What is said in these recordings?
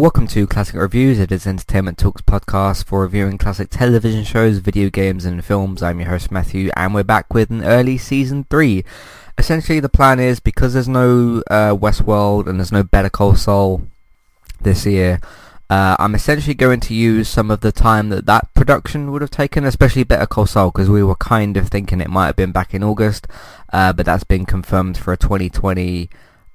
welcome to Classic Reviews. It is Entertainment Talk's podcast for reviewing classic television shows, video games and films. I'm your host Matthew and we're back with an early season 3. Essentially the plan is because there's no uh, Westworld and there's no Better Call Saul this year, uh, I'm essentially going to use some of the time that that production would have taken, especially Better Call Saul, because we were kind of thinking it might have been back in August, uh, but that's been confirmed for a 2020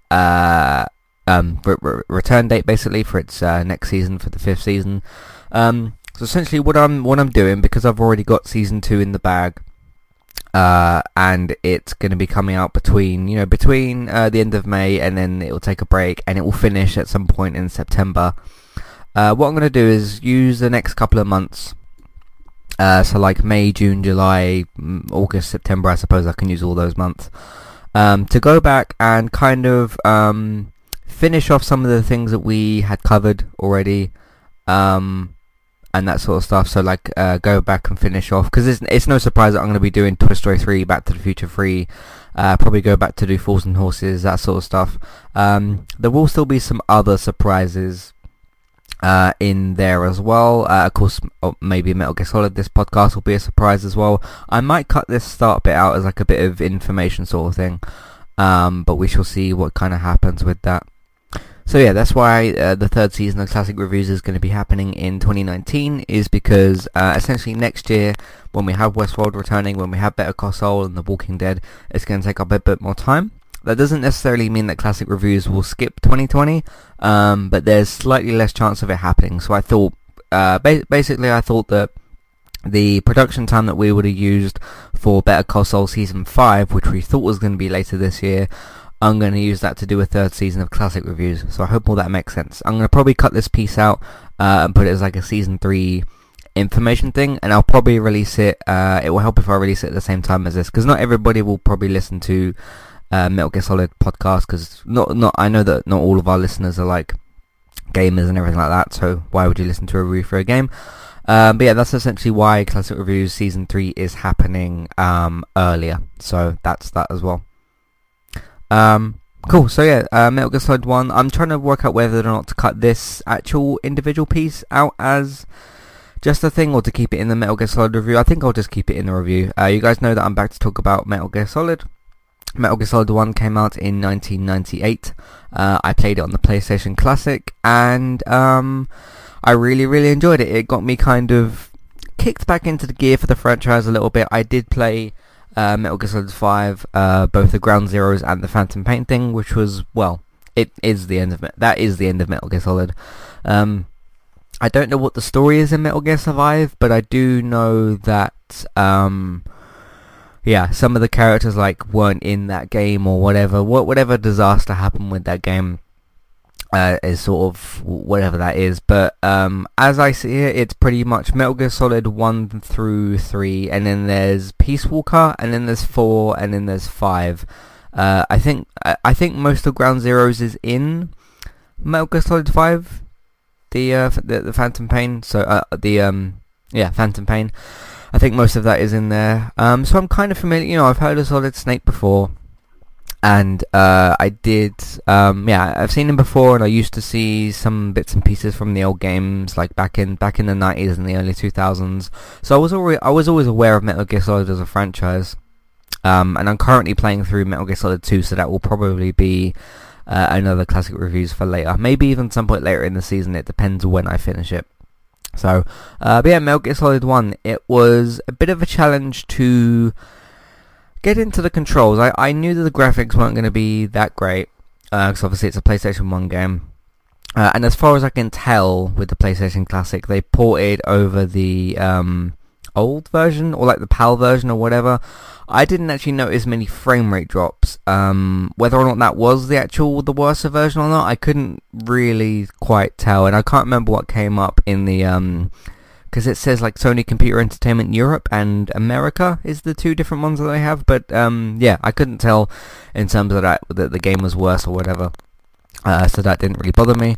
uh, um, re- re- return date basically for its uh, next season for the fifth season. Um, so essentially, what I'm what I'm doing because I've already got season two in the bag, uh, and it's going to be coming out between you know between uh, the end of May and then it will take a break and it will finish at some point in September. Uh, what I'm going to do is use the next couple of months. Uh, so like May, June, July, August, September. I suppose I can use all those months um, to go back and kind of um, finish off some of the things that we had covered already, um, and that sort of stuff. So like uh, go back and finish off because it's, it's no surprise that I'm going to be doing Toy Story 3, Back to the Future 3. Uh, probably go back to do Fools and Horses, that sort of stuff. Um, there will still be some other surprises uh, in there as well. Uh, of course, oh, maybe Metal Gear Solid. This podcast will be a surprise as well. I might cut this start bit out as like a bit of information sort of thing, um, but we shall see what kind of happens with that. So yeah, that's why uh, the third season of Classic Reviews is going to be happening in 2019, is because uh, essentially next year, when we have Westworld returning, when we have Better Call Saul and The Walking Dead, it's going to take up a bit more time. That doesn't necessarily mean that Classic Reviews will skip 2020, um, but there's slightly less chance of it happening. So I thought, uh, ba- basically I thought that the production time that we would have used for Better Call Saul Season 5, which we thought was going to be later this year, I'm going to use that to do a third season of classic reviews. So I hope all that makes sense. I'm going to probably cut this piece out uh, and put it as like a season three information thing, and I'll probably release it. Uh, it will help if I release it at the same time as this, because not everybody will probably listen to uh, Metal Gear Solid podcast. Because not not I know that not all of our listeners are like gamers and everything like that. So why would you listen to a review for a game? Um, but yeah, that's essentially why Classic Reviews Season 3 is happening um, earlier. So that's that as well. Um, cool. So yeah, uh, Metal Gear Solid One. I'm trying to work out whether or not to cut this actual individual piece out as just a thing, or to keep it in the Metal Gear Solid review. I think I'll just keep it in the review. Uh, you guys know that I'm back to talk about Metal Gear Solid. Metal Gear Solid 1 came out in 1998. Uh, I played it on the PlayStation Classic, and um, I really, really enjoyed it. It got me kind of kicked back into the gear for the franchise a little bit. I did play uh, Metal Gear Solid 5, uh, both the Ground Zeroes and the Phantom Painting, which was, well, it is the end of, that is the end of Metal Gear Solid. Um, I don't know what the story is in Metal Gear Survive, but I do know that, um, yeah, some of the characters, like, weren't in that game or whatever, what, whatever disaster happened with that game, uh, is sort of whatever that is. But um, as I see it, it's pretty much Metal Gear Solid 1 through 3, and then there's Peace Walker, and then there's 4, and then there's 5. Uh, I think I think most of Ground Zeroes is in Metal Gear Solid 5, the uh, the, the Phantom Pain. So uh, the um yeah Phantom Pain. I think most of that is in there. Um, so I'm kind of familiar. You know, I've heard of Solid Snake before and uh, I did, um, yeah, I've seen him before, and I used to see some bits and pieces from the old games, like back in back in the nineties and the early two thousands. So I was already, I was always aware of Metal Gear Solid as a franchise, um, and I'm currently playing through Metal Gear Solid Two, so that will probably be uh, another classic reviews for later, maybe even some point later in the season. It depends when I finish it. So, uh, but yeah, Metal Gear Solid One, it was a bit of a challenge to get into the controls. I, I knew that the graphics weren't going to be that great, because uh, obviously it's a PlayStation 1 game. Uh, and as far as I can tell with the PlayStation Classic, they ported over the um, old version, or like the PAL version or whatever. I didn't actually notice many frame rate drops. Um, whether or not that was the actual, the worse version or not, I couldn't really quite tell. And I can't remember what came up in the... Um, because it says like Sony Computer Entertainment Europe and America is the two different ones that they have. But um, yeah, I couldn't tell in terms of that that the game was worse or whatever. Uh, so that didn't really bother me.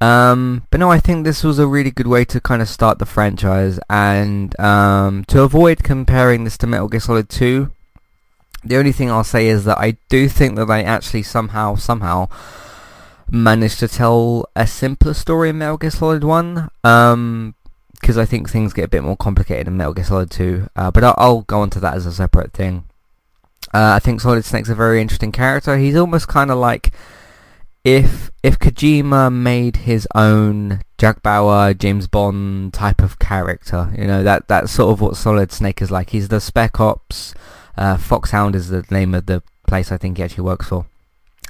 Um, but no, I think this was a really good way to kind of start the franchise and um, to avoid comparing this to Metal Gear Solid 2. The only thing I'll say is that I do think that they actually somehow, somehow managed to tell a simpler story in Metal Gear Solid 1. Um, because I think things get a bit more complicated in Metal Gear Solid 2. Uh, but I'll, I'll, go on to that as a separate thing. Uh, I think Solid Snake's a very interesting character. He's almost kind of like if if Kojima made his own Jack Bauer, James Bond type of character. You know that that's sort of what Solid Snake is like. He's the Spec Ops. Uh, Foxhound is the name of the place I think he actually works for.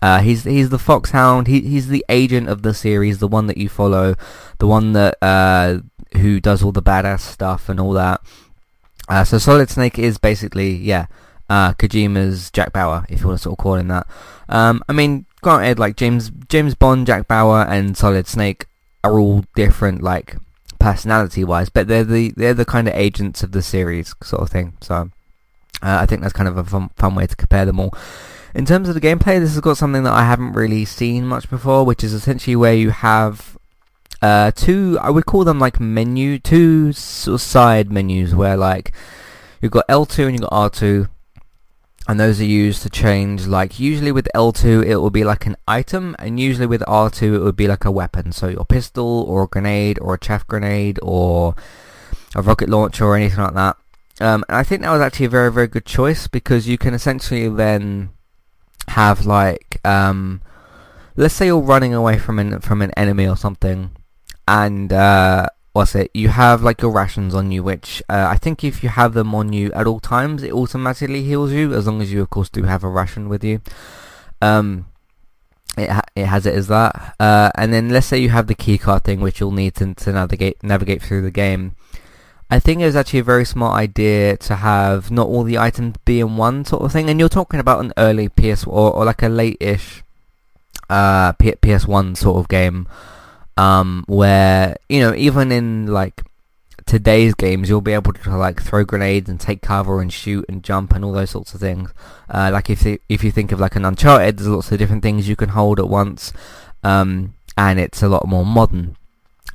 Uh, he's he's the Foxhound. He he's the agent of the series, the one that you follow, the one that uh, who does all the badass stuff and all that. Uh, so Solid Snake is basically yeah, uh, Kojima's Jack Bauer, if you want to sort of call him that. Um, I mean, granted, like James James Bond, Jack Bauer, and Solid Snake are all different, like personality wise, but they're the they're the kind of agents of the series, sort of thing. So uh, I think that's kind of a fun, fun way to compare them all. In terms of the gameplay, this has got something that I haven't really seen much before, which is essentially where you have uh, two, I would call them like menu, two sort of side menus where like you've got L2 and you've got R2, and those are used to change like usually with L2 it will be like an item and usually with R2 it would be like a weapon. So your pistol or a grenade or a chaff grenade or a rocket launcher or anything like that. Um, and I think that was actually a very very good choice because you can essentially then have like um, let's say you're running away from an from an enemy or something, and uh, what's it? You have like your rations on you, which uh, I think if you have them on you at all times, it automatically heals you as long as you of course do have a ration with you. Um, it ha- it has it as that, uh, and then let's say you have the keycard thing, which you'll need to, to navigate navigate through the game. I think it was actually a very smart idea to have not all the items be in one sort of thing. And you're talking about an early PS or, or like a late-ish uh, P- PS1 sort of game, um, where you know even in like today's games you'll be able to like throw grenades and take cover and shoot and jump and all those sorts of things. Uh, like if if you think of like an Uncharted, there's lots of different things you can hold at once, um, and it's a lot more modern.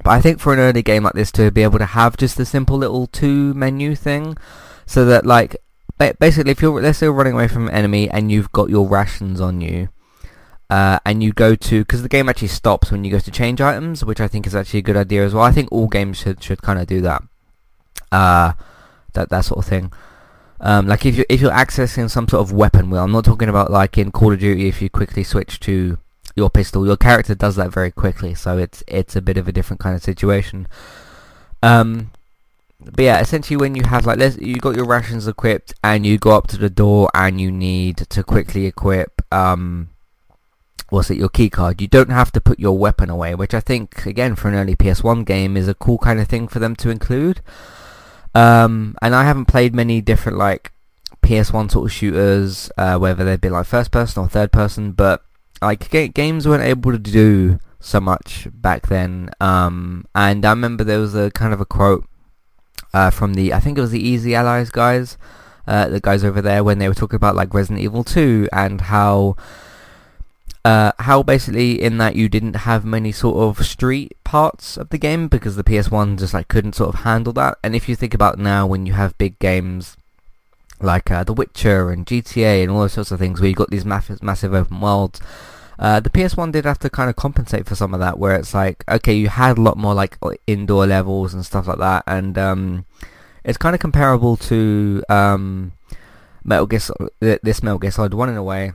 But I think for an early game like this to be able to have just the simple little two menu thing, so that like basically if you're let's say you're running away from an enemy and you've got your rations on you, uh, and you go to because the game actually stops when you go to change items, which I think is actually a good idea as well. I think all games should should kind of do that, uh, that that sort of thing. Um, like if you if you're accessing some sort of weapon wheel, I'm not talking about like in Call of Duty if you quickly switch to your pistol. Your character does that very quickly, so it's it's a bit of a different kind of situation. Um, but yeah, essentially when you have like this, you got your rations equipped and you go up to the door and you need to quickly equip um, what's it, your keycard. You don't have to put your weapon away, which I think again for an early PS1 game is a cool kind of thing for them to include. Um, and I haven't played many different like PS1 sort of shooters, uh, whether they've been like first person or third person, but like g- games weren't able to do so much back then. Um, and I remember there was a kind of a quote uh, from the I think it was the Easy Allies guys, uh, the guys over there when they were talking about like Resident Evil 2 and how. Uh, how basically in that you didn't have many sort of street parts of the game because the PS1 just like couldn't sort of handle that. And if you think about now when you have big games like uh, The Witcher and GTA and all those sorts of things where you've got these massive, massive open worlds. Uh, the PS1 did have to kind of compensate for some of that, where it's like, okay, you had a lot more like indoor levels and stuff like that, and um, it's kind of comparable to um, Metal Gear, this Metal Gear Solid 1 in a way,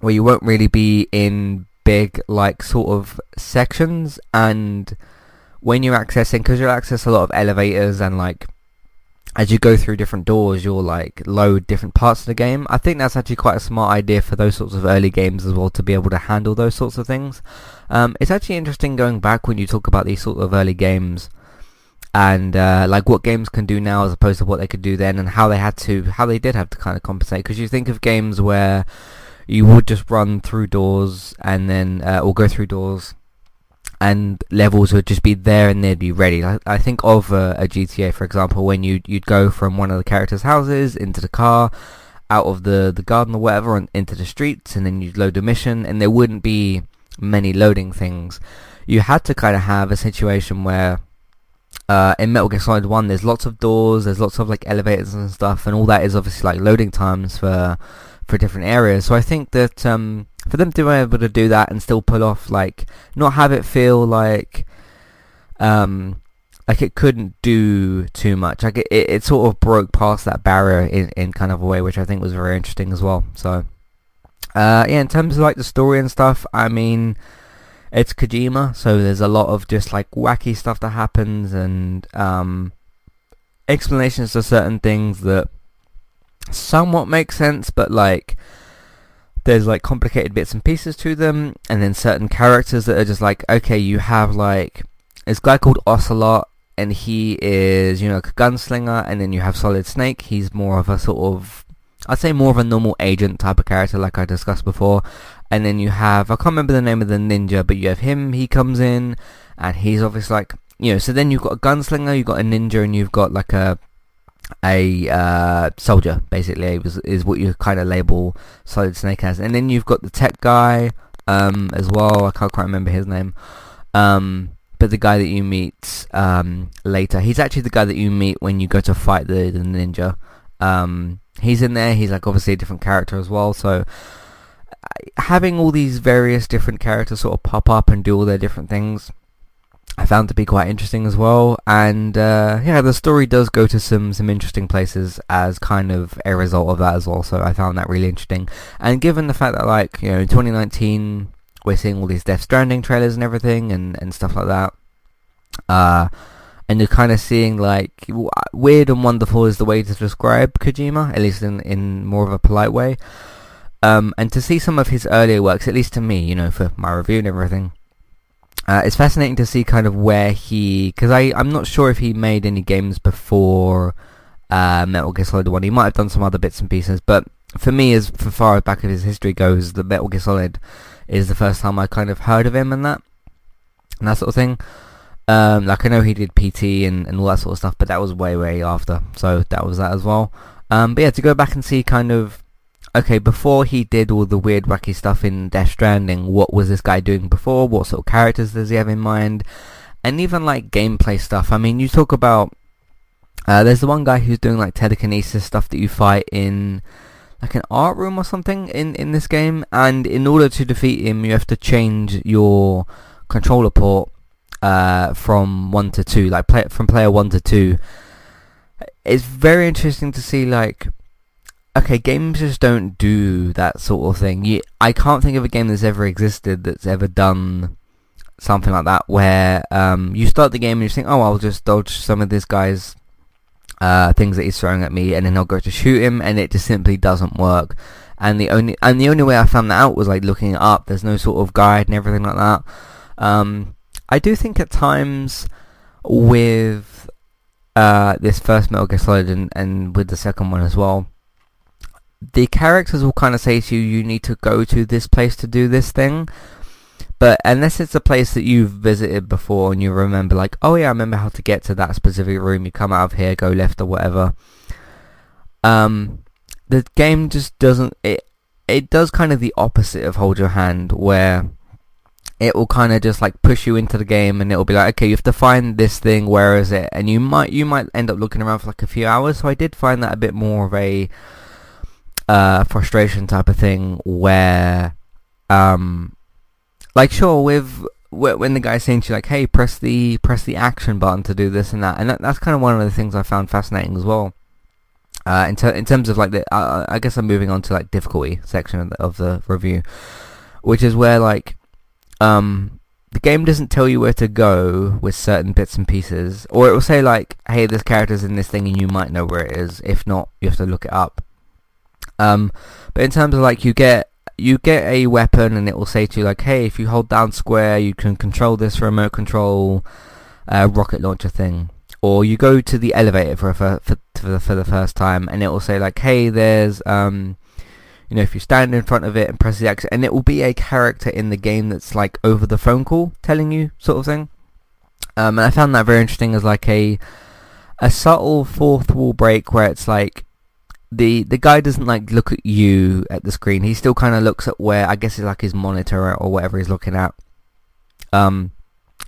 where you won't really be in big like sort of sections, and when you're accessing, because you'll access a lot of elevators and like as you go through different doors, you'll like load different parts of the game. I think that's actually quite a smart idea for those sorts of early games as well to be able to handle those sorts of things. Um, it's actually interesting going back when you talk about these sort of early games and uh, like what games can do now as opposed to what they could do then, and how they had to, how they did have to kind of compensate. Because you think of games where you would just run through doors and then, uh, or go through doors and levels would just be there and they'd be ready. I, I think of uh, a GTA, for example, when you'd, you'd go from one of the characters' houses into the car, out of the, the garden or whatever, and into the streets, and then you'd load a mission, and there wouldn't be many loading things. You had to kind of have a situation where uh, in Metal Gear Solid 1 there's lots of doors, there's lots of like elevators and stuff, and all that is obviously like loading times for for different areas. So I think that um, for them to be able to do that and still pull off like not have it feel like um like it couldn't do too much. Like it, it, it sort of broke past that barrier in, in kind of a way which I think was very interesting as well. So uh yeah in terms of like the story and stuff I mean it's Kojima. So there's a lot of just like wacky stuff that happens and um explanations to certain things that somewhat make sense but like there's like complicated bits and pieces to them and then certain characters that are just like okay you have like this guy called Ocelot and he is you know like a gunslinger and then you have Solid Snake. He's more of a sort of I'd say more of a normal agent type of character like I discussed before. And then you have I can't remember the name of the ninja but you have him he comes in and he's obviously like you know so then you've got a gunslinger you've got a ninja and you've got like a a uh, soldier, basically, is, is what you kind of label Solid Snake as. And then you've got the tech guy um, as well. I can't quite remember his name. Um, but the guy that you meet um, later, he's actually the guy that you meet when you go to fight the, the ninja. Um, he's in there. He's like obviously a different character as well. So having all these various different characters sort of pop up and do all their different things I found to be quite interesting as well. And uh, yeah, the story does go to some some interesting places as kind of a result of that as well. So I found that really interesting. And given the fact that like you know in 2019 we're seeing all these Death Stranding trailers and everything and and stuff like that. Uh, and you're kind of seeing like weird and wonderful is the way to describe Kojima, at least in in more of a polite way. Um, and to see some of his earlier works, at least to me, you know, for my review and everything, uh, it's fascinating to see kind of where he, because I I'm not sure if he made any games before uh, Metal Gear Solid One. He might have done some other bits and pieces, but for me, as far back as his history goes, the Metal Gear Solid is the first time I kind of heard of him and that and that sort of thing. Um, like I know he did PT and, and all that sort of stuff, but that was way way after, so that was that as well. Um, but yeah, to go back and see kind of okay, before he did all the weird wacky stuff in Death Stranding, what was this guy doing before? What sort of characters does he have in mind? And even like gameplay stuff. I mean, you talk about uh, there's the one guy who's doing like telekinesis stuff that you fight in like an art room or something in in this game, and in order to defeat him, you have to change your controller port uh, from one to two, like play, from player one to two. It's very interesting to see like okay, games just don't do that sort of thing. You, I can't think of a game that's ever existed that's ever done something like that, where um, you start the game and you think, oh, I'll just dodge some of this guy's uh, things that he's throwing at me, and then I'll go to shoot him, and it just simply doesn't work. And the only and the only way I found that out was like looking it up. There's no sort of guide and everything like that. Um, I do think at times with uh, this first Metal Gear Solid and, and with the second one as well, the characters will kind of say to you, you need to go to this place to do this thing. But unless it's a place that you've visited before and you remember like, oh yeah, I remember how to get to that specific room, you come out of here, go left or whatever. Um, the game just doesn't, it, it does kind of the opposite of Hold Your Hand where it will kind of just like push you into the game and it'll be like, okay, you have to find this thing, where is it? And you might, you might end up looking around for like a few hours. So I did find that a bit more of a, uh, frustration type of thing where, um, like sure with when the guy's saying to you like, hey, press the press the action button to do this and that, and that, that's kind of one of the things I found fascinating as well. Uh, in, ter- in terms of like the, uh, I guess I'm moving on to like difficulty section of the, of the review, which is where like, um, the game doesn't tell you where to go with certain bits and pieces, or it will say like, hey, this character's in this thing and you might know where it is. If not, you have to look it up. Um, but in terms of like you get you get a weapon and it will say to you like, hey, if you hold down square, you can control this remote control uh, rocket launcher thing. Or you go to the elevator for for for, the, for the first time and it will say like, hey, there's um, you know, if you stand in front of it and press the X, and it will be a character in the game that's like over the phone call telling you sort of thing. Um, and I found that very interesting as like a a subtle fourth wall break where it's like the the guy doesn't like look at you at the screen. He still kind of looks at where I guess it's like his monitor or whatever he's looking at. Um,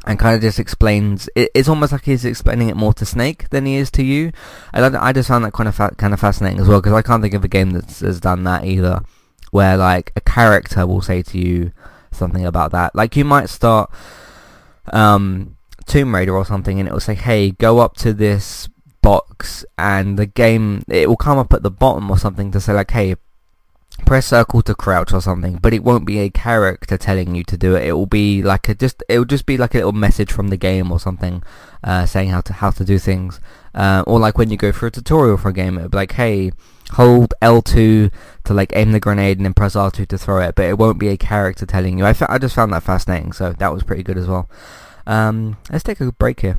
and kind of just explains. It, it's almost like he's explaining it more to Snake than he is to you. And I, I just found that kind of fa- kind of fascinating as well because I can't think of a game that's has done that either, where like a character will say to you something about that. Like you might start um, Tomb Raider or something, and it will say, "Hey, go up to this box," and the game it will come up at the bottom or something to say like, "Hey." Press circle to crouch or something, but it won't be a character telling you to do it. It will be like a just. It will just be like a little message from the game or something, uh, saying how to how to do things. Uh, or like when you go for a tutorial for a game, it'll be like, "Hey, hold L2 to like aim the grenade and then press R2 to throw it, but it won't be a character telling you. I, I just found that fascinating, so that was pretty good as well. Um, let's take a break here.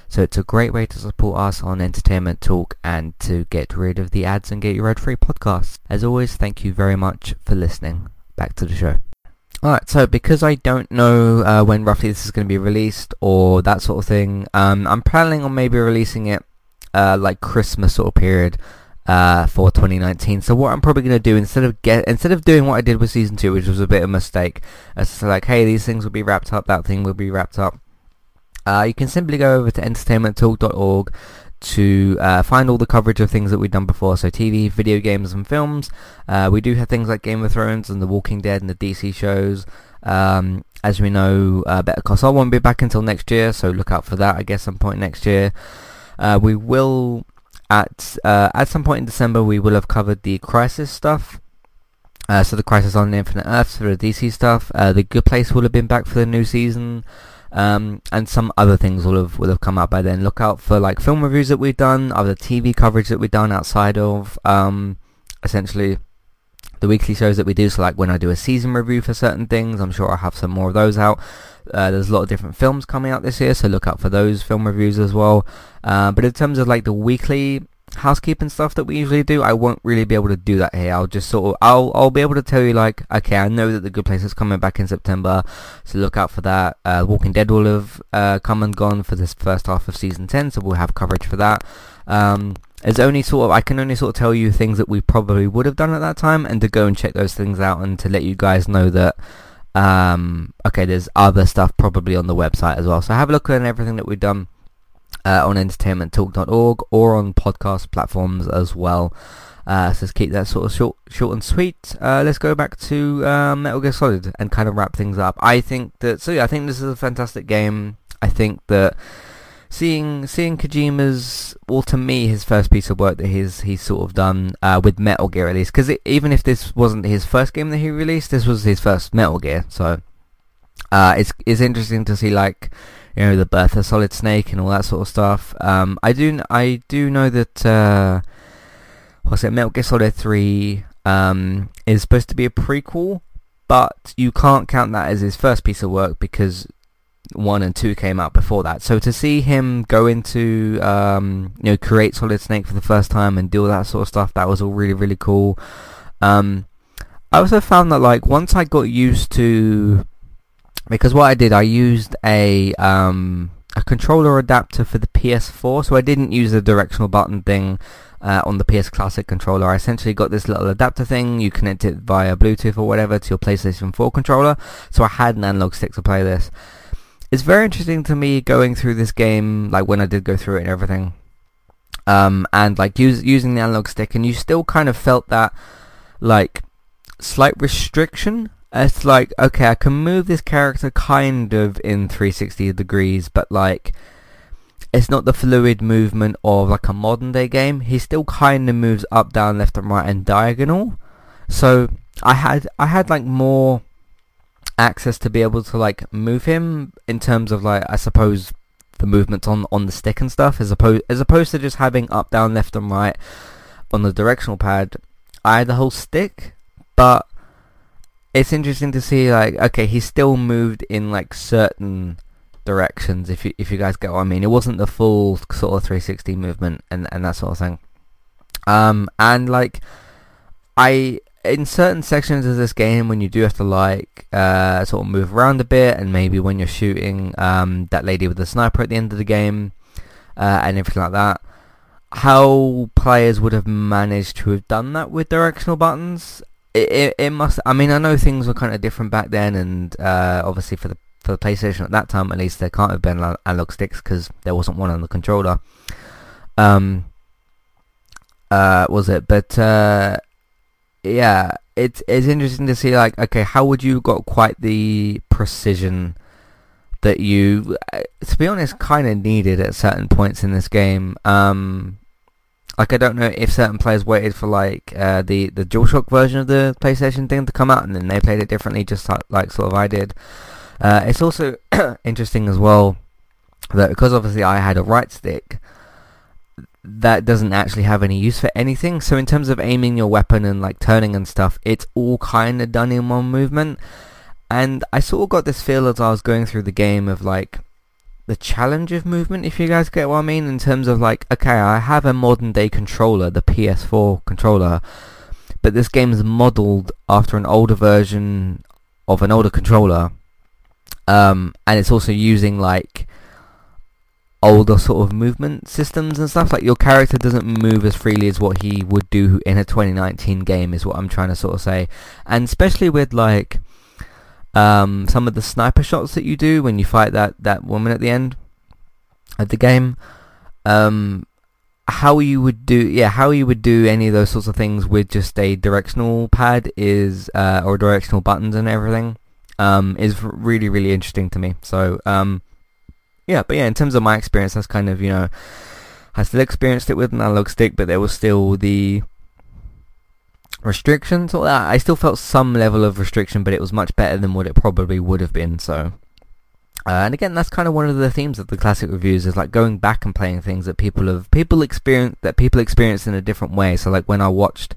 So it's a great way to support us on Entertainment Talk and to get rid of the ads and get your ad-free podcast. As always, thank you very much for listening. Back to the show. Alright, so because I don't know uh, when roughly this is going to be released or that sort of thing, um, I'm planning on maybe releasing it uh, like Christmas sort of period uh, for 2019. So what I'm probably going to do instead of get instead of doing what I did with season two, which was a bit of a mistake, as like, hey, these things will be wrapped up, that thing will be wrapped up. Uh, you can simply go over to entertainmenttalk.org to uh, find all the coverage of things that we've done before, so TV, video games, and films. Uh, we do have things like Game of Thrones and The Walking Dead and the DC shows. Um, as we know, uh, Better Call Saul won't be back until next year, so look out for that, I guess, some point next year. Uh, we will, at uh, at some point in December, we will have covered the Crisis stuff. Uh, so the Crisis on Infinite Earths for the DC stuff. the Good Place will have been back for the new season. Um, and some other things will have will have come out by then. Look out for like film reviews that we've done, other TV coverage that we've done outside of um, essentially the weekly shows that we do. So like when I do a season review for certain things, I'm sure I'll have some more of those out. Uh, there's a lot of different films coming out this year, so look out for those film reviews as well. Uh, but in terms of like the weekly housekeeping stuff that we usually do, I won't really be able to do that here. I'll just sort of, I'll, I'll be able to tell you like, okay, I know that The Good Place is coming back in September, so look out for that. Uh, Walking Dead will have uh, come and gone for this first half of season 10, so we'll have coverage for that. Um, there's only sort of, I can only sort of tell you things that we probably would have done at that time, and to go and check those things out, and to let you guys know that, um, okay, there's other stuff probably on the website as well. So have a look at everything that we've done uh, on entertainmenttalk.org or on podcast platforms as well. Uh, so let's keep that sort of short, short and sweet. Uh, let's go back to um, Metal Gear Solid and kind of wrap things up. I think that so yeah, I think this is a fantastic game. I think that seeing seeing Kojima's well to me his first piece of work that he's he's sort of done uh, with Metal Gear at least because even if this wasn't his first game that he released, this was his first Metal Gear. So uh, it's it's interesting to see like you know the birth of Solid Snake and all that sort of stuff. Um, I do I do know that uh, what's it Metal Gear Solid Three um, is supposed to be a prequel, but you can't count that as his first piece of work because one and two came out before that. So to see him go into um, you know create Solid Snake for the first time and do all that sort of stuff, that was all really really cool. Um, I also found that like once I got used to because what I did, I used a um, a controller adapter for the PS4, so I didn't use the directional button thing uh, on the PS Classic controller. I essentially got this little adapter thing. You connect it via Bluetooth or whatever to your PlayStation 4 controller. So I had an analog stick to play this. It's very interesting to me going through this game, like when I did go through it and everything, um, and like use, using the analog stick, and you still kind of felt that like slight restriction it's like okay I can move this character kind of in 360 degrees but like it's not the fluid movement of like a modern day game. He still kind of moves up down left and right and diagonal. So I had I had like more access to be able to like move him in terms of like I suppose the movements on on the stick and stuff as opposed as opposed to just having up down left and right on the directional pad. I had the whole stick but it's interesting to see like okay he still moved in like certain directions if you if you guys get what I mean. It wasn't the full sort of 360 movement and and that sort of thing. Um and like I in certain sections of this game when you do have to like uh, sort of move around a bit and maybe when you're shooting um, that lady with the sniper at the end of the game uh, and everything like that how players would have managed to have done that with directional buttons it, it, it must I mean I know things were kind of different back then and uh, obviously for the for the PlayStation at that time at least there can't have been analog sticks because there wasn't one on the controller um uh was it but uh yeah, it's it's interesting to see like okay, how would you got quite the precision that you, uh, to be honest, kind of needed at certain points in this game. Um, like I don't know if certain players waited for like uh, the the DualShock version of the PlayStation thing to come out and then they played it differently, just like, like sort of I did. Uh, it's also interesting as well that because obviously I had a right stick, that doesn't actually have any use for anything. So in terms of aiming your weapon and like turning and stuff, it's all kind of done in one movement. And I sort of got this feel as I was going through the game of like the challenge of movement, if you guys get what I mean, in terms of like, okay, I have a modern day controller, the PS4 controller, but this game is modeled after an older version of an older controller. Um, and it's also using like older sort of movement systems and stuff. Like your character doesn't move as freely as what he would do in a 2019 game is what I'm trying to sort of say. And especially with like um, some of the sniper shots that you do when you fight that, that woman at the end of the game. Um, how you would do yeah how you would do any of those sorts of things with just a directional pad is uh, or directional buttons and everything um, is really really interesting to me so um, yeah, but yeah, in terms of my experience, that's kind of, you know, I still experienced it with an analog stick, but there was still the restrictions or that. I still felt some level of restriction, but it was much better than what it probably would have been, so... Uh, and again, that's kind of one of the themes of the classic reviews is like going back and playing things that people have people experience that people experience in a different way. So like when I watched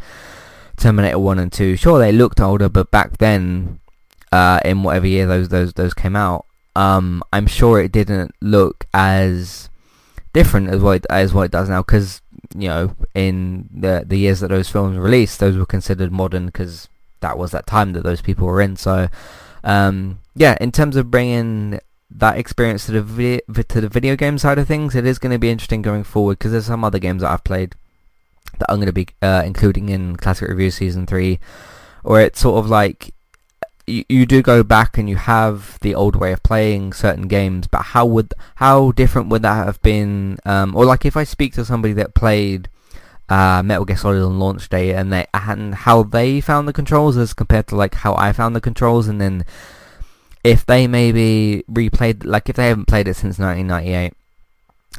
Terminator One and Two, sure they looked older, but back then, uh, in whatever year those those those came out, um, I'm sure it didn't look as different as what it, as what it does now because you know in the the years that those films released those were considered modern because that was that time that those people were in. So um, yeah in terms of bringing that experience to the vi- to the video game side of things it is going to be interesting going forward because there's some other games that I've played that I'm going to be uh, including in classic review season 3 or it's sort of like you, you do go back and you have the old way of playing certain games, but how would how different would that have been? Um, or like if I speak to somebody that played uh, Metal Gear Solid on launch day and they and how they found the controls as compared to like how I found the controls, and then if they maybe replayed like if they haven't played it since 1998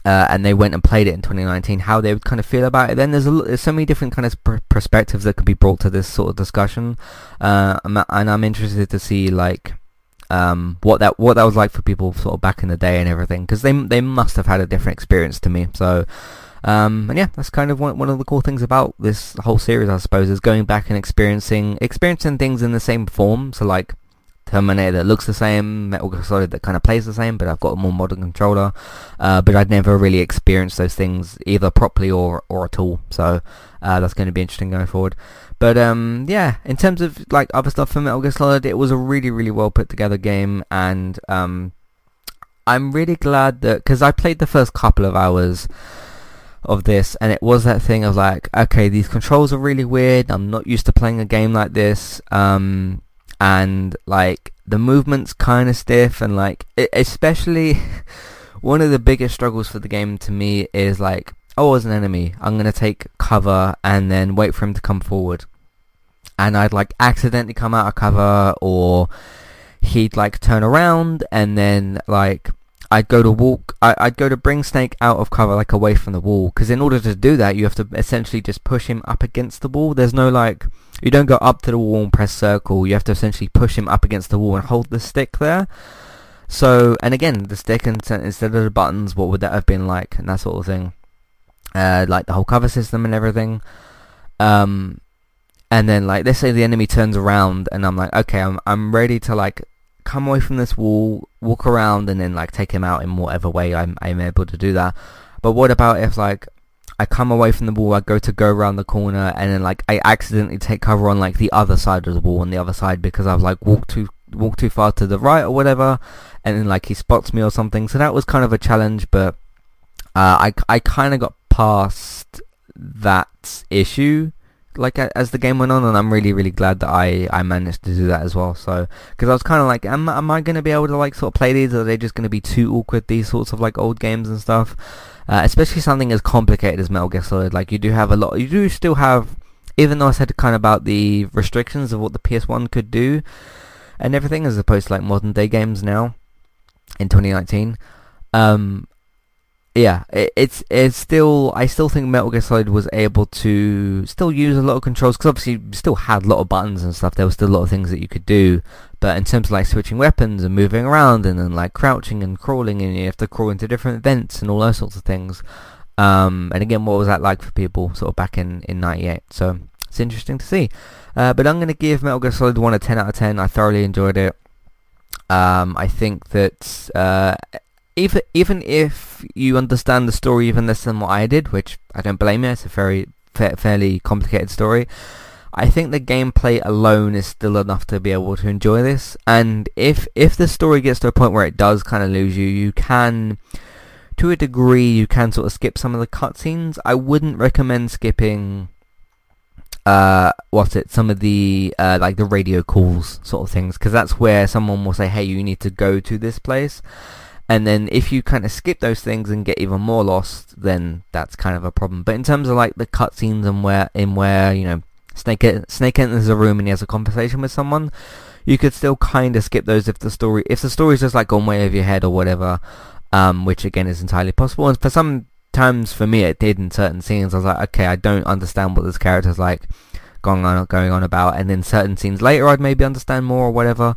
uh, and they went and played it in 2019, how they would kind of feel about it. Then there's, a, there's so many different kind of pr- perspectives that could be brought to this sort of discussion, uh, and I'm interested to see like um, what that what that was like for people sort of back in the day and everything, because they they must have had a different experience to me. So. Um, and yeah, that's kind of one, one of the cool things about this whole series, I suppose, is going back and experiencing experiencing things in the same form. So like Terminator that looks the same, Metal Gear Solid that kind of plays the same, but I've got a more modern controller. Uh, but I'd never really experienced those things either properly or or at all. So uh, that's going to be interesting going forward. But um, yeah, in terms of like other stuff from Metal Gear Solid, it was a really really well put together game, and um, I'm really glad that because I played the first couple of hours of this and it was that thing of like okay these controls are really weird I'm not used to playing a game like this um, and like the movement's kind of stiff and like especially one of the biggest struggles for the game to me is like oh as an enemy I'm gonna take cover and then wait for him to come forward. And I'd like accidentally come out of cover or he'd like turn around and then like I'd go to walk I, I'd go to bring Snake out of cover like away from the wall. Because in order to do that you have to essentially just push him up against the wall. There's no like you don't go up to the wall and press circle. You have to essentially push him up against the wall and hold the stick there. So, and again, the stick instead of the buttons, what would that have been like, and that sort of thing. Uh, like the whole cover system and everything. Um, and then like, let's say the enemy turns around, and I'm like, okay, I'm I'm ready to like come away from this wall, walk around, and then like take him out in whatever way I'm I'm able to do that. But what about if like I come away from the wall, I go to go around the corner, and then like I accidentally take cover on like the other side of the wall on the other side because I've like walked too walked too far to the right or whatever, and then like he spots me or something. So that was kind of a challenge, but uh, I I kind of got past that issue like as the game went on, and I'm really really glad that I I managed to do that as well. So because I was kind of like, am am I going to be able to like sort of play these, or are they just going to be too awkward? These sorts of like old games and stuff uh, especially something as complicated as Metal Gear Solid. Like you do have a lot, you do still have, even though I said kind of about the restrictions of what the PS1 could do and everything, as opposed to like modern day games now in 2019. Um, yeah, it, it's it's still I still think Metal Gear Solid was able to still use a lot of controls because obviously you still had a lot of buttons and stuff. There was still a lot of things that you could do, but in terms of like switching weapons and moving around and then like crouching and crawling and you have to crawl into different vents and all those sorts of things. Um, and again, what was that like for people sort of back in in '98? So it's interesting to see. Uh, but I'm going to give Metal Gear Solid 1 a 10 out of 10. I thoroughly enjoyed it. Um, I think that uh, even even if you understand the story even less than what I did, which I don't blame you, it's a very fa- fairly complicated story. I think the gameplay alone is still enough to be able to enjoy this. And if if the story gets to a point where it does kind of lose you, you can, to a degree, you can sort of skip some of the cutscenes. I wouldn't recommend skipping. Uh, what's it? Some of the uh, like the radio calls sort of things, because that's where someone will say, "Hey, you need to go to this place." And then if you kind of skip those things and get even more lost, then that's kind of a problem. But in terms of like the cutscenes and where in where you know Snake Snake enters a room and he has a conversation with someone, you could still kind of skip those if the story if the story's just like gone way over your head or whatever, um, which again is entirely possible. And for some times for me it did in certain scenes. I was like, okay, I don't understand what this character's like going on going on about, and then certain scenes later I'd maybe understand more or whatever.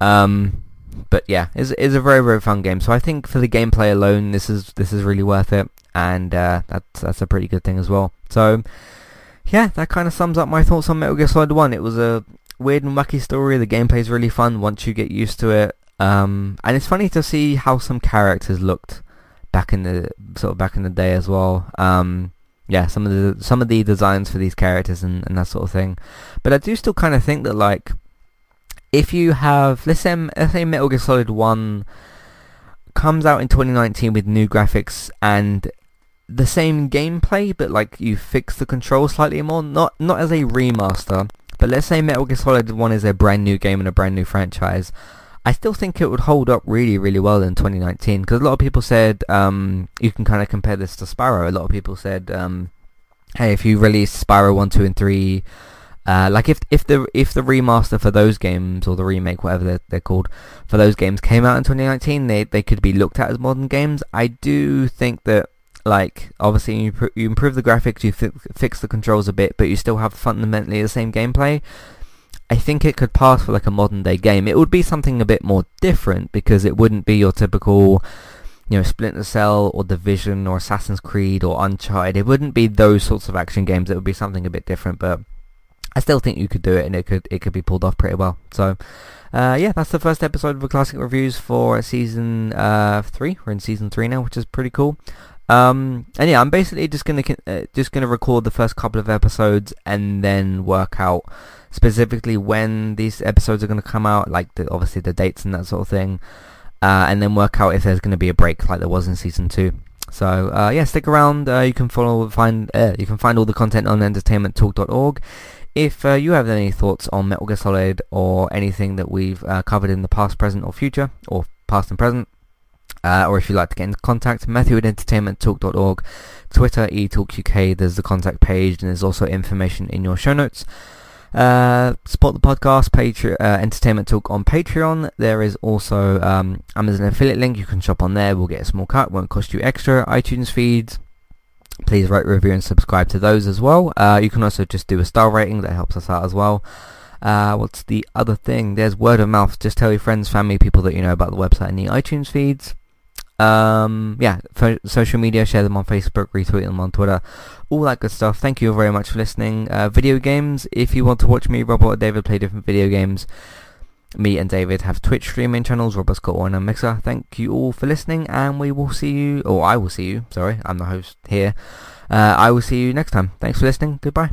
Um, but yeah, it's, it's a very very fun game. So I think for the gameplay alone, this is this is really worth it, and uh, that's that's a pretty good thing as well. So yeah, that kind of sums up my thoughts on Metal Gear Solid One. It was a weird and wacky story. The gameplay is really fun once you get used to it, um, and it's funny to see how some characters looked back in the sort of back in the day as well. Um, yeah, some of the some of the designs for these characters and, and that sort of thing. But I do still kind of think that like if you have, let's say, let's say Metal Gear Solid 1 comes out in 2019 with new graphics and the same gameplay, but like you fix the controls slightly more, not not as a remaster, but let's say Metal Gear Solid 1 is a brand new game and a brand new franchise. I still think it would hold up really, really well in 2019 because a lot of people said um, you can kind of compare this to Spyro. A lot of people said, um, hey, if you release Spyro 1, 2, and 3 uh, like if if the if the remaster for those games or the remake, whatever they're, they're called, for those games came out in 2019, they they could be looked at as modern games. I do think that like obviously you, pr- you improve the graphics, you fi- fix the controls a bit, but you still have fundamentally the same gameplay. I think it could pass for like a modern day game. It would be something a bit more different because it wouldn't be your typical you know, Splinter Cell or Division or Assassin's Creed or Uncharted. It wouldn't be those sorts of action games. It would be something a bit different, but I still think you could do it, and it could it could be pulled off pretty well. So, uh, yeah, that's the first episode of the classic reviews for season uh, three. We're in season three now, which is pretty cool. Um, and yeah, I'm basically just gonna uh, just gonna record the first couple of episodes and then work out specifically when these episodes are gonna come out, like the, obviously the dates and that sort of thing, uh, and then work out if there's gonna be a break like there was in season two. So uh, yeah, stick around. Uh, you can follow find uh, you can find all the content on entertainmenttalk.org. If uh, you have any thoughts on Metal Gear Solid or anything that we've uh, covered in the past, present or future, or past and present, uh, or if you'd like to get in contact, Matthew at entertainmenttalk.org, Twitter, eTalkUK, there's the contact page, and there's also information in your show notes. Uh, support the podcast, Patreon, uh, Entertainment Talk on Patreon. There is also um, Amazon affiliate link. You can shop on there. We'll get a small cut. Won't cost you extra. iTunes feeds please rate, review and subscribe to those as well. Uh, you can also just do a star rating, that helps us out as well. Uh, what's the other thing? There's word of mouth. Just tell your friends, family, people that you know about the website and the iTunes feeds. Um, yeah, social media, share them on Facebook, retweet them on Twitter, all that good stuff. Thank you very much for listening. Uh, video games, if you want to watch me, Robert or David play different video games, me and David have Twitch streaming channels, Robert's got one on Mixer. Thank you all for listening, and we will see you, or I will see you, sorry, I'm the host here. Uh, I will see you next time. Thanks for listening. Goodbye.